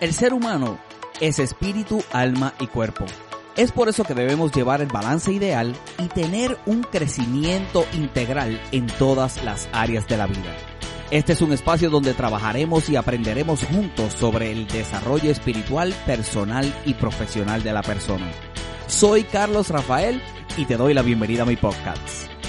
El ser humano es espíritu, alma y cuerpo. Es por eso que debemos llevar el balance ideal y tener un crecimiento integral en todas las áreas de la vida. Este es un espacio donde trabajaremos y aprenderemos juntos sobre el desarrollo espiritual, personal y profesional de la persona. Soy Carlos Rafael y te doy la bienvenida a mi podcast.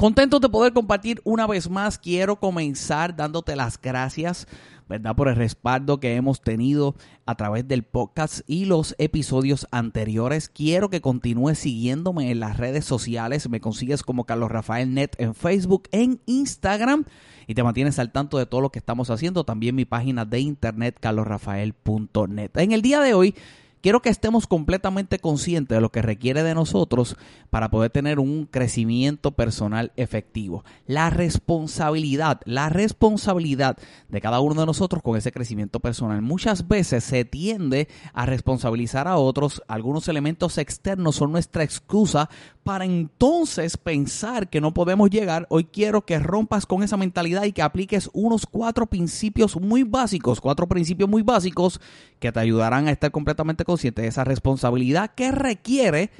Contento de poder compartir una vez más. Quiero comenzar dándote las gracias, ¿verdad? Por el respaldo que hemos tenido a través del podcast y los episodios anteriores. Quiero que continúes siguiéndome en las redes sociales. Me consigues como Carlos Rafael Net en Facebook, en Instagram y te mantienes al tanto de todo lo que estamos haciendo. También mi página de internet, carlosrafael.net. En el día de hoy quiero que estemos completamente conscientes de lo que requiere de nosotros para poder tener un crecimiento personal efectivo. La responsabilidad, la responsabilidad de cada uno de nosotros con ese crecimiento personal. Muchas veces se tiende a responsabilizar a otros. Algunos elementos externos son nuestra excusa para entonces pensar que no podemos llegar. Hoy quiero que rompas con esa mentalidad y que apliques unos cuatro principios muy básicos, cuatro principios muy básicos que te ayudarán a estar completamente consciente de esa responsabilidad que requiere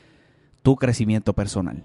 tu crecimiento personal.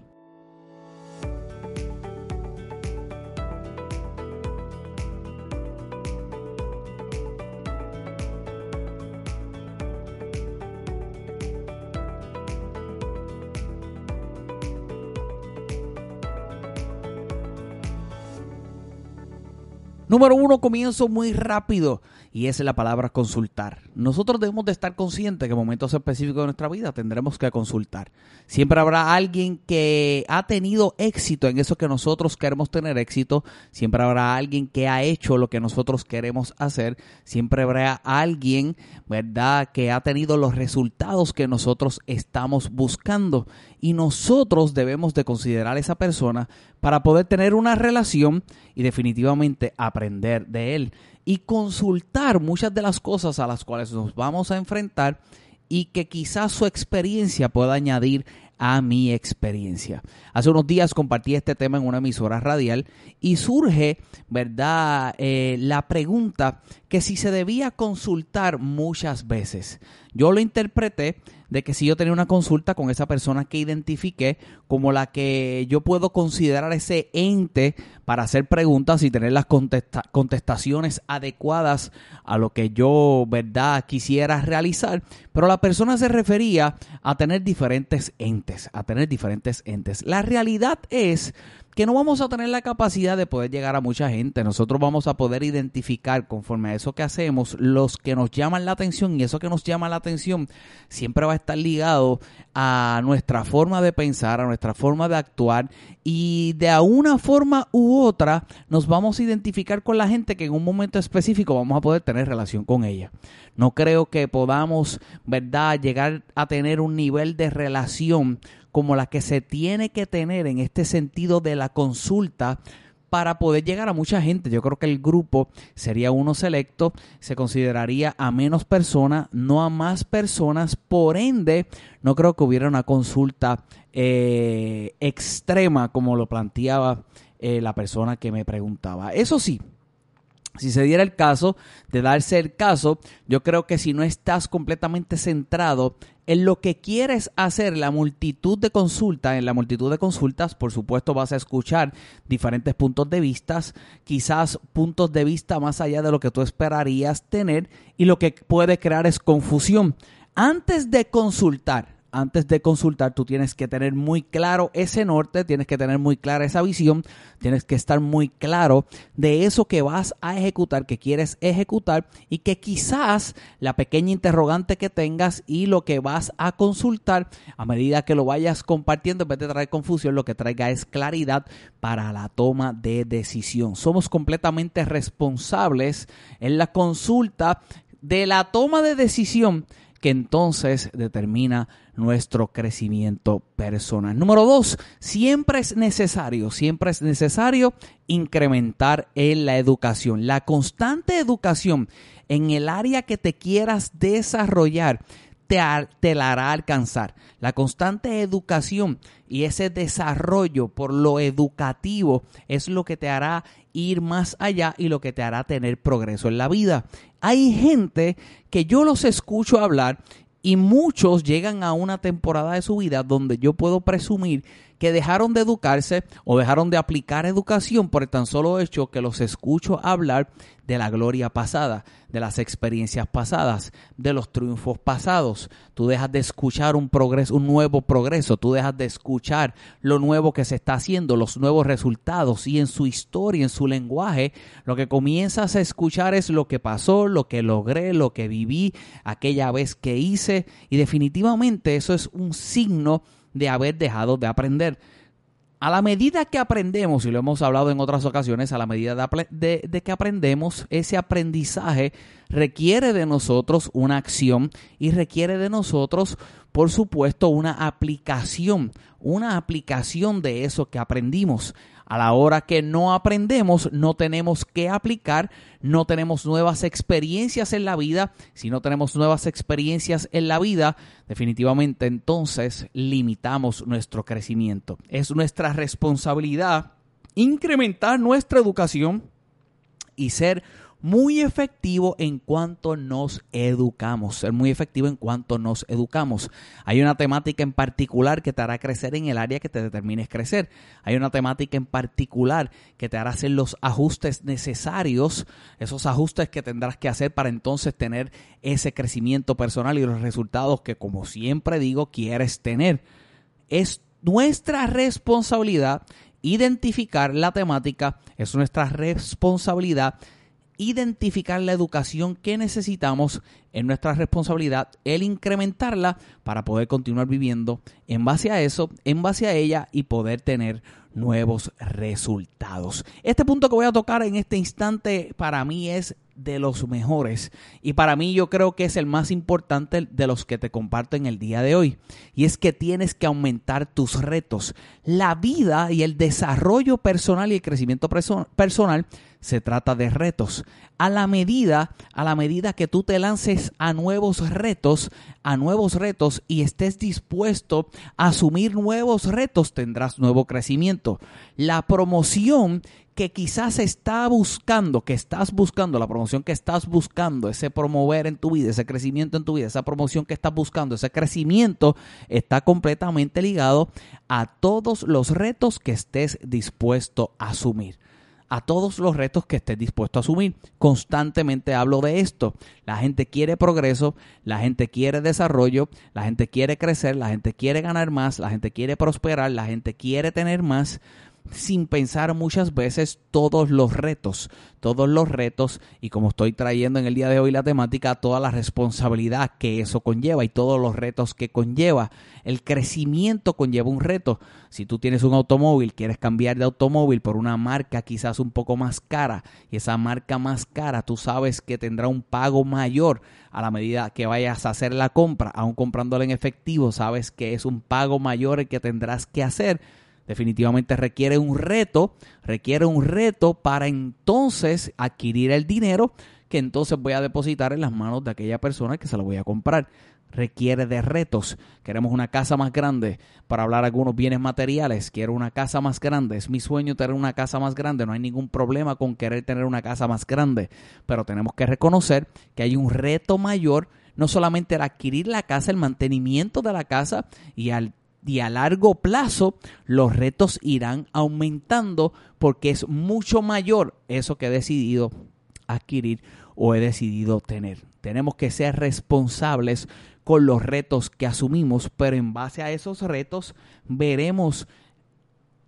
Número uno, comienzo muy rápido y es la palabra consultar. Nosotros debemos de estar conscientes que en momentos específicos de nuestra vida tendremos que consultar. Siempre habrá alguien que ha tenido éxito en eso que nosotros queremos tener éxito. Siempre habrá alguien que ha hecho lo que nosotros queremos hacer. Siempre habrá alguien, ¿verdad?, que ha tenido los resultados que nosotros estamos buscando. Y nosotros debemos de considerar a esa persona para poder tener una relación y definitivamente aprender de él y consultar muchas de las cosas a las cuales nos vamos a enfrentar y que quizás su experiencia pueda añadir a mi experiencia. Hace unos días compartí este tema en una emisora radial y surge, ¿verdad?, eh, la pregunta que si se debía consultar muchas veces. Yo lo interpreté de que si yo tenía una consulta con esa persona que identifiqué como la que yo puedo considerar ese ente para hacer preguntas y tener las contestaciones adecuadas a lo que yo, verdad, quisiera realizar, pero la persona se refería a tener diferentes entes, a tener diferentes entes. La realidad es que no vamos a tener la capacidad de poder llegar a mucha gente. Nosotros vamos a poder identificar conforme a eso que hacemos los que nos llaman la atención y eso que nos llama la atención siempre va a estar ligado a nuestra forma de pensar, a nuestra forma de actuar y de una forma u otra nos vamos a identificar con la gente que en un momento específico vamos a poder tener relación con ella. No creo que podamos, ¿verdad?, llegar a tener un nivel de relación como la que se tiene que tener en este sentido de la consulta para poder llegar a mucha gente. Yo creo que el grupo sería uno selecto, se consideraría a menos personas, no a más personas, por ende, no creo que hubiera una consulta eh, extrema como lo planteaba eh, la persona que me preguntaba. Eso sí, si se diera el caso de darse el caso, yo creo que si no estás completamente centrado en lo que quieres hacer, la multitud de consultas, en la multitud de consultas, por supuesto vas a escuchar diferentes puntos de vista, quizás puntos de vista más allá de lo que tú esperarías tener y lo que puede crear es confusión. Antes de consultar, antes de consultar, tú tienes que tener muy claro ese norte, tienes que tener muy clara esa visión, tienes que estar muy claro de eso que vas a ejecutar, que quieres ejecutar y que quizás la pequeña interrogante que tengas y lo que vas a consultar a medida que lo vayas compartiendo, en vez de traer confusión, lo que traiga es claridad para la toma de decisión. Somos completamente responsables en la consulta de la toma de decisión que entonces determina nuestro crecimiento personal. Número dos, siempre es necesario, siempre es necesario incrementar en la educación. La constante educación en el área que te quieras desarrollar te, te, la hará alcanzar. La constante educación y ese desarrollo por lo educativo es lo que te hará ir más allá y lo que te hará tener progreso en la vida. Hay gente que yo los escucho hablar y muchos llegan a una temporada de su vida donde yo puedo presumir que dejaron de educarse o dejaron de aplicar educación por el tan solo hecho que los escucho hablar de la gloria pasada, de las experiencias pasadas, de los triunfos pasados. Tú dejas de escuchar un progreso, un nuevo progreso, tú dejas de escuchar lo nuevo que se está haciendo, los nuevos resultados. Y en su historia, en su lenguaje, lo que comienzas a escuchar es lo que pasó, lo que logré, lo que viví aquella vez que hice. Y definitivamente eso es un signo de haber dejado de aprender. A la medida que aprendemos, y lo hemos hablado en otras ocasiones, a la medida de, que aprendemos, ese aprendizaje requiere de nosotros una acción y requiere de nosotros, por supuesto, una aplicación, una aplicación de eso que aprendimos. A la hora que no aprendemos, no tenemos que aplicar, no tenemos nuevas experiencias en la vida. Si no tenemos nuevas experiencias en la vida, definitivamente entonces limitamos nuestro crecimiento. Es nuestra responsabilidad incrementar nuestra educación y ser muy efectivo en cuanto nos educamos, ser muy efectivo en cuanto nos educamos. Hay una temática en particular que te hará crecer en el área que te determines crecer. Hay una temática en particular que te hará hacer los ajustes necesarios, esos ajustes que tendrás que hacer para entonces tener ese crecimiento personal y los resultados que, como siempre digo, quieres tener. Es nuestra responsabilidad identificar la temática, es nuestra responsabilidad identificar la educación que necesitamos en nuestra responsabilidad, el incrementarla para poder continuar viviendo en base a eso, en base a ella y poder tener nuevos resultados. Este punto que voy a tocar en este instante para mí es de los mejores y para mí yo creo que es el más importante de los que te comparto en el día de hoy y es que tienes que aumentar tus retos. La vida y el desarrollo personal y el crecimiento personal se trata de retos. A la medida, a la medida que tú te lances a nuevos retos, a nuevos retos y estés dispuesto a asumir nuevos retos, tendrás nuevo crecimiento. La promoción que quizás está buscando, que estás buscando, la promoción que estás buscando, ese promover en tu vida, ese crecimiento en tu vida, esa promoción que estás buscando, ese crecimiento está completamente ligado a todos los retos que estés dispuesto a asumir a todos los retos que estés dispuesto a asumir. Constantemente hablo de esto. La gente quiere progreso, la gente quiere desarrollo, la gente quiere crecer, la gente quiere ganar más, la gente quiere prosperar, la gente quiere tener más, sin pensar muchas veces todos los retos, todos los retos y como estoy trayendo en el día de hoy la temática, toda la responsabilidad que eso conlleva y todos los retos que conlleva. El crecimiento conlleva un reto. Si tú tienes un automóvil, quieres cambiar de automóvil por una marca quizás un poco más cara y esa marca más cara tú sabes que tendrá un pago mayor a la medida que vayas a hacer la compra, aún comprándola en efectivo, sabes que es un pago mayor el que tendrás que hacer definitivamente requiere un reto, requiere un reto para entonces adquirir el dinero que entonces voy a depositar en las manos de aquella persona que se lo voy a comprar. Requiere de retos. Queremos una casa más grande para hablar algunos bienes materiales. Quiero una casa más grande. Es mi sueño tener una casa más grande. No hay ningún problema con querer tener una casa más grande. Pero tenemos que reconocer que hay un reto mayor no solamente el adquirir la casa, el mantenimiento de la casa y al y a largo plazo los retos irán aumentando porque es mucho mayor eso que he decidido adquirir o he decidido tener. Tenemos que ser responsables con los retos que asumimos, pero en base a esos retos veremos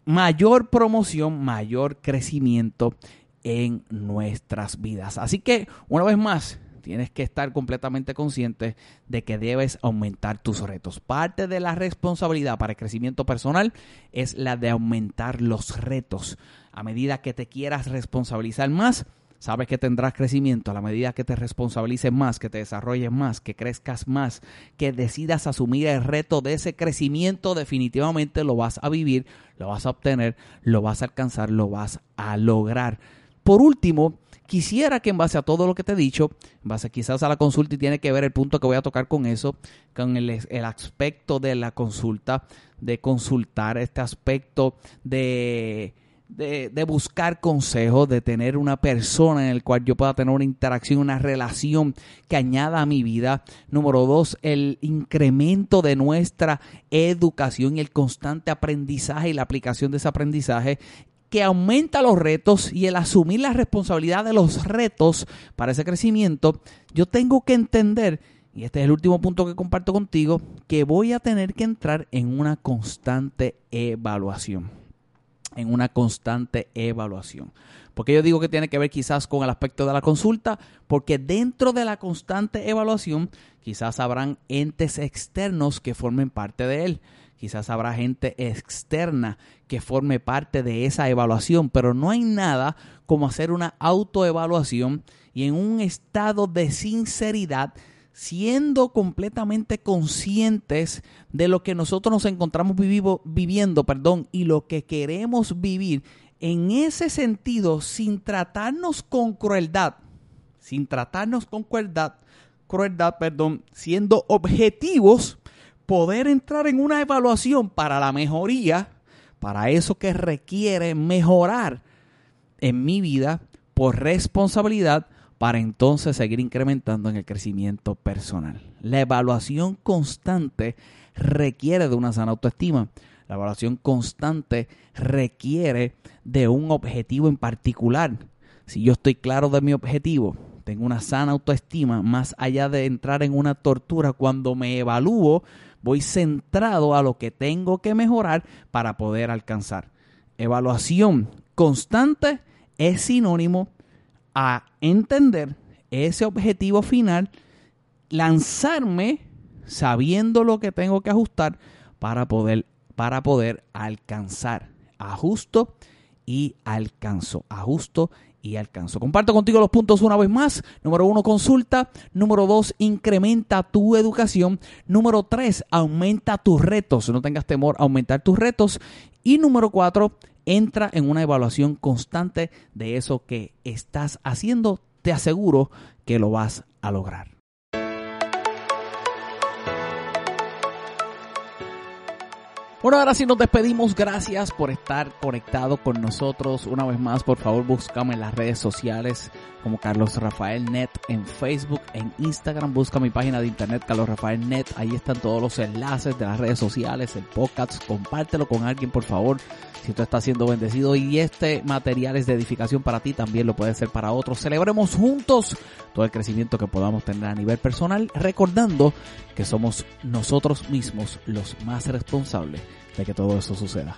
mayor promoción, mayor crecimiento en nuestras vidas. Así que, una vez más, tienes que estar completamente consciente de que debes aumentar tus retos. Parte de la responsabilidad para el crecimiento personal es la de aumentar los retos. A medida que te quieras responsabilizar más, sabes que tendrás crecimiento a la medida que te responsabilices más, que te desarrolles más, que crezcas más, que decidas asumir el reto de ese crecimiento, definitivamente lo vas a vivir, lo vas a obtener, lo vas a alcanzar, lo vas a lograr. Por último, Quisiera que en base a todo lo que te he dicho, en base quizás a la consulta y tiene que ver el punto que voy a tocar con eso, con el, aspecto de la consulta, de consultar, este aspecto de, de, de, buscar consejos, de tener una persona en el cual yo pueda tener una interacción, una relación que añada a mi vida. Número dos, el incremento de nuestra educación y el constante aprendizaje y la aplicación de ese aprendizaje que aumenta los retos y el asumir la responsabilidad de los retos para ese crecimiento, yo tengo que entender, y este es el último punto que comparto contigo, que voy a tener que entrar en una constante evaluación. En una constante evaluación. Porque yo digo que tiene que ver quizás con el aspecto de la consulta, porque dentro de la constante evaluación quizás habrán entes externos que formen parte de él quizás habrá gente externa que forme parte de esa evaluación, pero no hay nada como hacer una autoevaluación y en un estado de sinceridad, siendo completamente conscientes de lo que nosotros nos encontramos viviendo, perdón, y lo que queremos vivir. En ese sentido sin tratarnos con crueldad, sin tratarnos con crueldad, crueldad, perdón, siendo objetivos poder entrar en una evaluación para la mejoría, para eso que requiere mejorar en mi vida por responsabilidad, para entonces seguir incrementando en el crecimiento personal. La evaluación constante requiere de una sana autoestima. La evaluación constante requiere de un objetivo en particular. Si yo estoy claro de mi objetivo, tengo una sana autoestima, más allá de entrar en una tortura cuando me evalúo, voy centrado a lo que tengo que mejorar para poder alcanzar. Evaluación constante es sinónimo a entender ese objetivo final, lanzarme sabiendo lo que tengo que ajustar para poder, para poder alcanzar. Ajusto y alcanzo. Ajusto alcanzo. Comparto contigo los puntos una vez más. Número uno, consulta. Número dos, incrementa tu educación. Número tres, aumenta tus retos. No tengas temor a aumentar tus retos. Y número cuatro, entra en una evaluación constante de eso que estás haciendo. Te aseguro que lo vas a lograr. Bueno, ahora sí nos despedimos. Gracias por estar conectado con nosotros. Una vez más, por favor, búscame en las redes sociales como Carlos Rafael Net en Facebook, en Instagram. Busca mi página de internet Carlos Rafael Net. Ahí están todos los enlaces de las redes sociales, el podcast. Compártelo con alguien, por favor, si tú estás siendo bendecido. Y este material es de edificación para ti, también lo puede ser para otros. Celebremos juntos todo el crecimiento que podamos tener a nivel personal, recordando que somos nosotros mismos los más responsables de que todo eso suceda.